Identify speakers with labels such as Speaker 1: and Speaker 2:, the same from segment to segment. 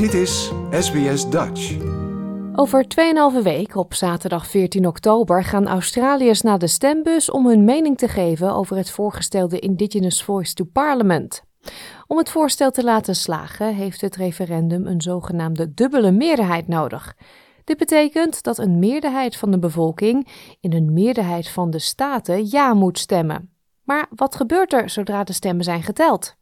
Speaker 1: Dit is SBS Dutch.
Speaker 2: Over 2,5 week, op zaterdag 14 oktober, gaan Australiërs naar de stembus om hun mening te geven over het voorgestelde Indigenous Voice to Parliament. Om het voorstel te laten slagen, heeft het referendum een zogenaamde dubbele meerderheid nodig. Dit betekent dat een meerderheid van de bevolking in een meerderheid van de staten ja moet stemmen. Maar wat gebeurt er zodra de stemmen zijn geteld?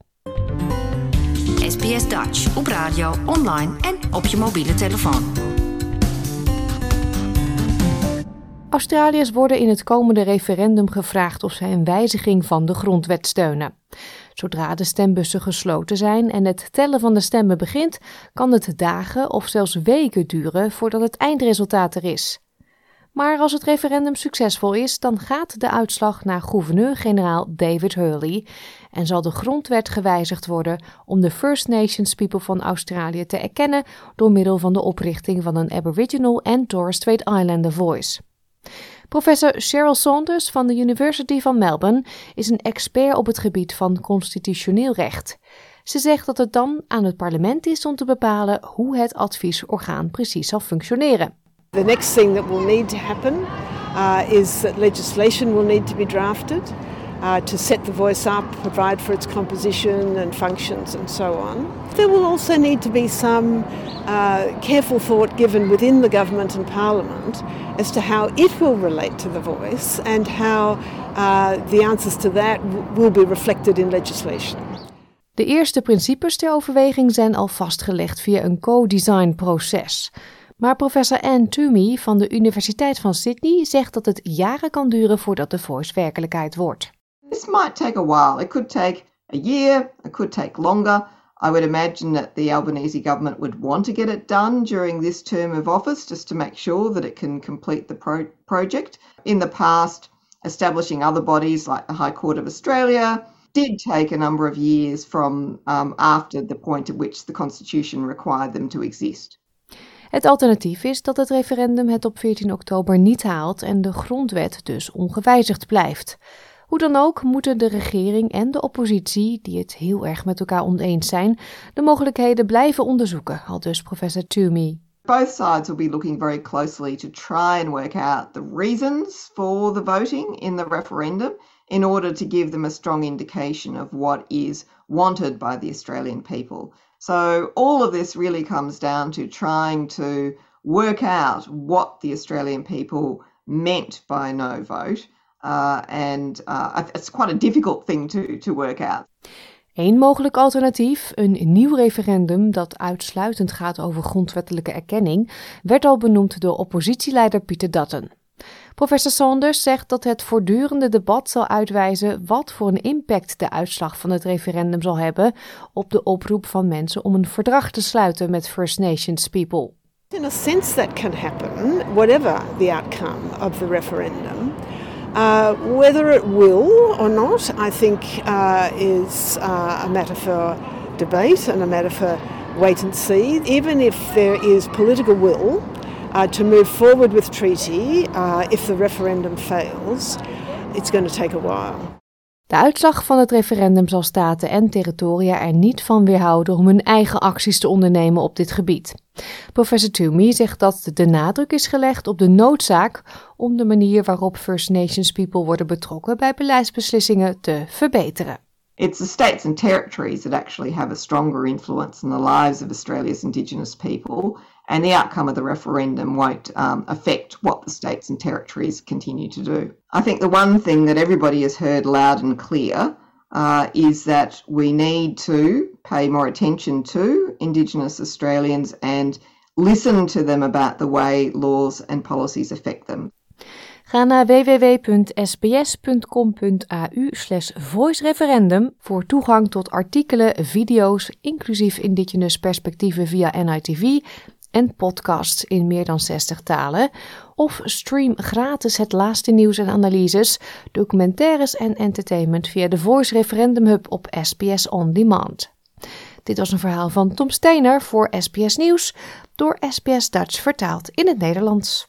Speaker 3: SBS Dutch op radio, online en op je mobiele telefoon.
Speaker 2: Australiërs worden in het komende referendum gevraagd of zij een wijziging van de grondwet steunen. Zodra de stembussen gesloten zijn en het tellen van de stemmen begint, kan het dagen of zelfs weken duren voordat het eindresultaat er is. Maar als het referendum succesvol is, dan gaat de uitslag naar gouverneur-generaal David Hurley en zal de grondwet gewijzigd worden om de First Nations people van Australië te erkennen door middel van de oprichting van een Aboriginal en Torres Strait Islander Voice. Professor Cheryl Saunders van de University van Melbourne is een expert op het gebied van constitutioneel recht. Ze zegt dat het dan aan het parlement is om te bepalen hoe het adviesorgaan precies zal functioneren.
Speaker 4: The next thing that will need to happen uh, is that legislation will need to be drafted uh, to set the voice up, provide for its composition and functions, and so on. There will also need to be some uh, careful thought given within the government and parliament as to how it will relate to the voice and how uh, the answers to that will be reflected in legislation.
Speaker 2: De eerste principes ter overweging zijn al vastgelegd via een co-design proces. Maar professor Anne Toomey van de Universiteit van Sydney zegt dat het jaren kan duren voordat de voice werkelijkheid wordt.
Speaker 5: This might take a while. It could take a year, it could take longer. I would imagine that the Albanese government would want to get it done during this term of office just to make sure that it can complete the pro project. In the past, establishing other bodies like the High Court of Australia did take a number of years from um, after the point at which the Constitution required them to exist.
Speaker 2: Het alternatief is dat het referendum het op 14 oktober niet haalt en de grondwet dus ongewijzigd blijft. Hoe dan ook moeten de regering en de oppositie, die het heel erg met elkaar oneens zijn, de mogelijkheden blijven onderzoeken, al dus professor Toomey.
Speaker 5: Both sides will be looking very closely to try and work out the reasons for the voting in the referendum in order to give them a strong indication of what is wanted by the Australian people. So, all of this really comes down to trying to work out what the Australian people meant by no vote. Uh, and uh, it's quite a difficult thing to, to work out.
Speaker 2: Een mogelijk alternatief, een nieuw referendum dat uitsluitend gaat over grondwettelijke erkenning, werd al benoemd door oppositieleider Pieter Dutton. Professor Saunders zegt dat het voortdurende debat zal uitwijzen wat voor een impact de uitslag van het referendum zal hebben op de oproep van mensen om een verdrag te sluiten met First Nations people.
Speaker 4: In a sense that can happen, whatever the outcome of the referendum. Uh, whether it will or not, I think, uh, is uh, a matter for debate and a matter for wait and see. Even if there is political will uh, to move forward with treaty, uh, if the referendum fails, it's going to take a while.
Speaker 2: De uitslag van het referendum zal staten en territoria er niet van weerhouden om hun eigen acties te ondernemen op dit gebied. Professor Toomey zegt dat de nadruk is gelegd op de noodzaak om de manier waarop First Nations people worden betrokken bij beleidsbeslissingen te verbeteren.
Speaker 5: It's the states and territories that actually have a stronger influence in the lives of Australia's Indigenous people, and the outcome of the referendum won't um, affect what the states and territories continue to do. I think the one thing that everybody has heard loud and clear uh, is that we need to pay more attention to Indigenous Australians and listen to them about the way laws and policies affect them.
Speaker 2: Ga naar www.sbs.com.au voice voor toegang tot artikelen, video's, inclusief Indigenous perspectieven via NITV en podcasts in meer dan 60 talen. Of stream gratis het laatste nieuws en analyses, documentaires en entertainment via de Voice Referendum Hub op SBS On Demand. Dit was een verhaal van Tom Steiner voor SBS Nieuws, door SBS Dutch vertaald in het Nederlands.